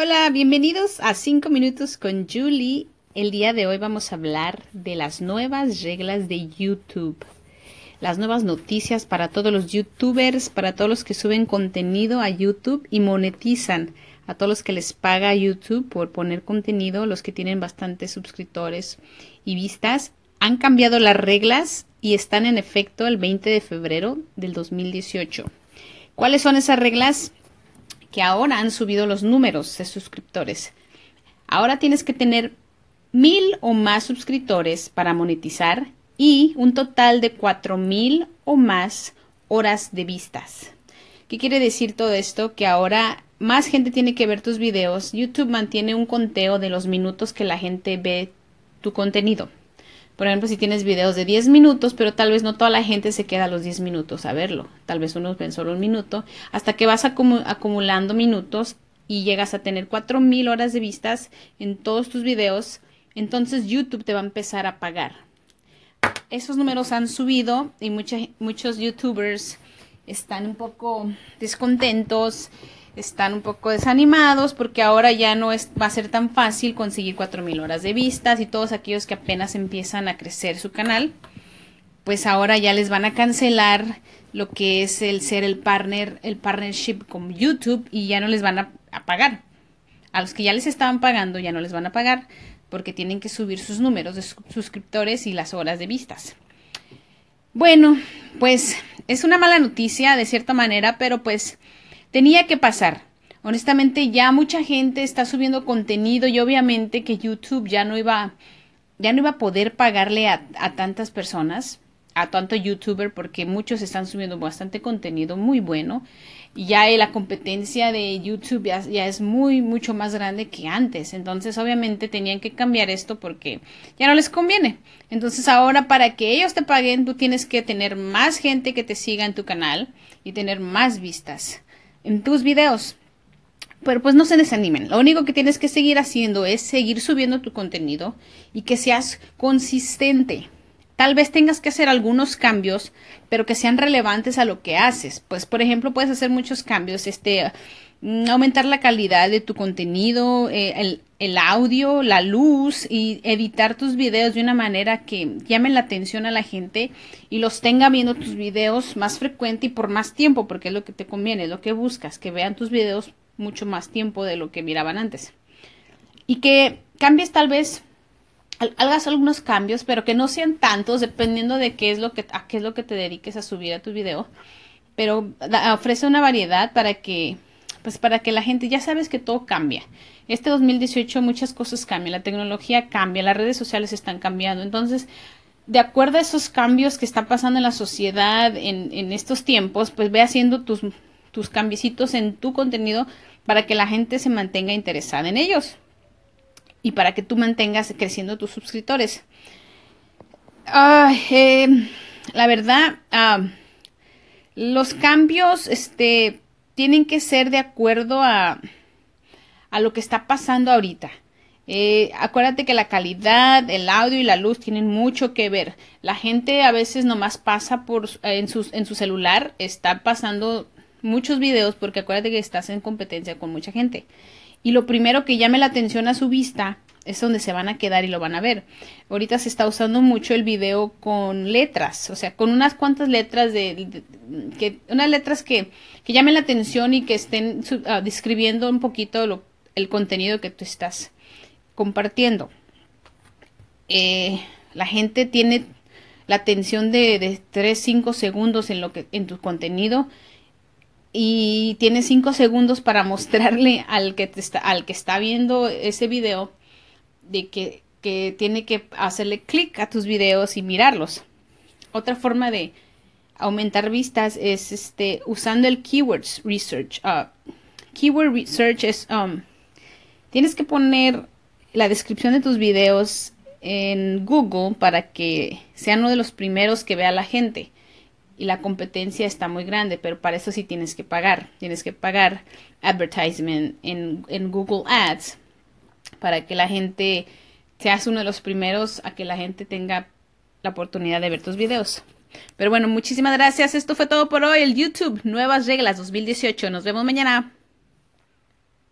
Hola, bienvenidos a 5 minutos con Julie. El día de hoy vamos a hablar de las nuevas reglas de YouTube. Las nuevas noticias para todos los youtubers, para todos los que suben contenido a YouTube y monetizan, a todos los que les paga YouTube por poner contenido, los que tienen bastantes suscriptores y vistas. Han cambiado las reglas y están en efecto el 20 de febrero del 2018. ¿Cuáles son esas reglas? Que ahora han subido los números de suscriptores. Ahora tienes que tener mil o más suscriptores para monetizar y un total de cuatro mil o más horas de vistas. ¿Qué quiere decir todo esto? Que ahora más gente tiene que ver tus videos. YouTube mantiene un conteo de los minutos que la gente ve tu contenido. Por ejemplo, si tienes videos de 10 minutos, pero tal vez no toda la gente se queda a los 10 minutos a verlo. Tal vez unos ven solo un minuto, hasta que vas acumulando minutos y llegas a tener 4000 horas de vistas en todos tus videos, entonces YouTube te va a empezar a pagar. Esos números han subido y muchos YouTubers están un poco descontentos están un poco desanimados porque ahora ya no es, va a ser tan fácil conseguir 4.000 horas de vistas y todos aquellos que apenas empiezan a crecer su canal, pues ahora ya les van a cancelar lo que es el ser el partner, el partnership con YouTube y ya no les van a, a pagar. A los que ya les estaban pagando ya no les van a pagar porque tienen que subir sus números de suscriptores y las horas de vistas. Bueno, pues es una mala noticia de cierta manera, pero pues Tenía que pasar. Honestamente, ya mucha gente está subiendo contenido y obviamente que YouTube ya no iba, ya no iba a poder pagarle a, tantas personas, a tanto youtuber, porque muchos están subiendo bastante contenido muy bueno. Y ya la competencia de YouTube ya, ya, es muy, mucho más grande que antes. Entonces, obviamente, tenían que cambiar esto porque ya no les conviene. Entonces, ahora para que ellos te paguen, tú tienes que tener más gente que te siga en tu canal y tener más vistas en tus videos. Pero pues no se desanimen. Lo único que tienes que seguir haciendo es seguir subiendo tu contenido y que seas consistente. Tal vez tengas que hacer algunos cambios, pero que sean relevantes a lo que haces. Pues, por ejemplo, puedes hacer muchos cambios, este, aumentar la calidad de tu contenido, eh, el, audio, la luz y editar tus videos de una manera que llame la atención a la gente y los tenga viendo tus videos más frecuente y por más tiempo, porque es lo que te conviene, es lo que buscas, que vean tus videos mucho más tiempo de lo que miraban antes. Y que cambies tal vez hagas algunos cambios, pero que no sean tantos, dependiendo de qué es lo que, a qué es lo que te dediques a subir a tu video. Pero ofrece una variedad para que, pues para que la gente, ya sabes que todo cambia. Este 2018 muchas cosas cambian, la tecnología cambia, las redes sociales están cambiando. Entonces, de acuerdo a esos cambios que están pasando en la sociedad en, estos tiempos, pues ve haciendo tus, tus cambiecitos en tu contenido para que la gente se mantenga interesada en ellos y para que tú mantengas creciendo tus suscriptores. Em, la verdad, los cambios este, tienen que ser de acuerdo a, a lo que está pasando ahorita. Eh, acuérdate que la calidad, el audio y la luz tienen mucho que ver. La gente a veces nomás pasa por en, en su celular, está pasando muchos videos porque acuérdate que estás en competencia con mucha gente y lo primero que llame la atención a su vista es donde se van a quedar y lo van a ver. Ahorita se está usando mucho el video con letras, o sea, con unas cuantas letras de, que unas letras que, que, llamen la atención y que estén uh, describiendo un poquito lo, el contenido que tú estás compartiendo. Eh, la gente tiene la atención de, de 3, 5 segundos en lo que en tu contenido y tienes cinco segundos para mostrarle al que, está, al que está viendo ese video de que, que tiene que hacerle clic a tus videos y mirarlos. Otra forma de aumentar vistas es este usando el keywords research. Uh, keyword research es um, tienes que poner la descripción de tus videos en Google para que sea uno de los primeros que vea la gente y la competencia está muy grande, pero para eso sí tienes que pagar. Tienes que pagar advertisement en, en Google Ads para que la gente seas uno de los primeros a que la gente tenga la oportunidad de ver tus videos. Pero bueno, muchísimas gracias. Esto fue todo por hoy. El YouTube, nuevas reglas 2018. Nos vemos mañana.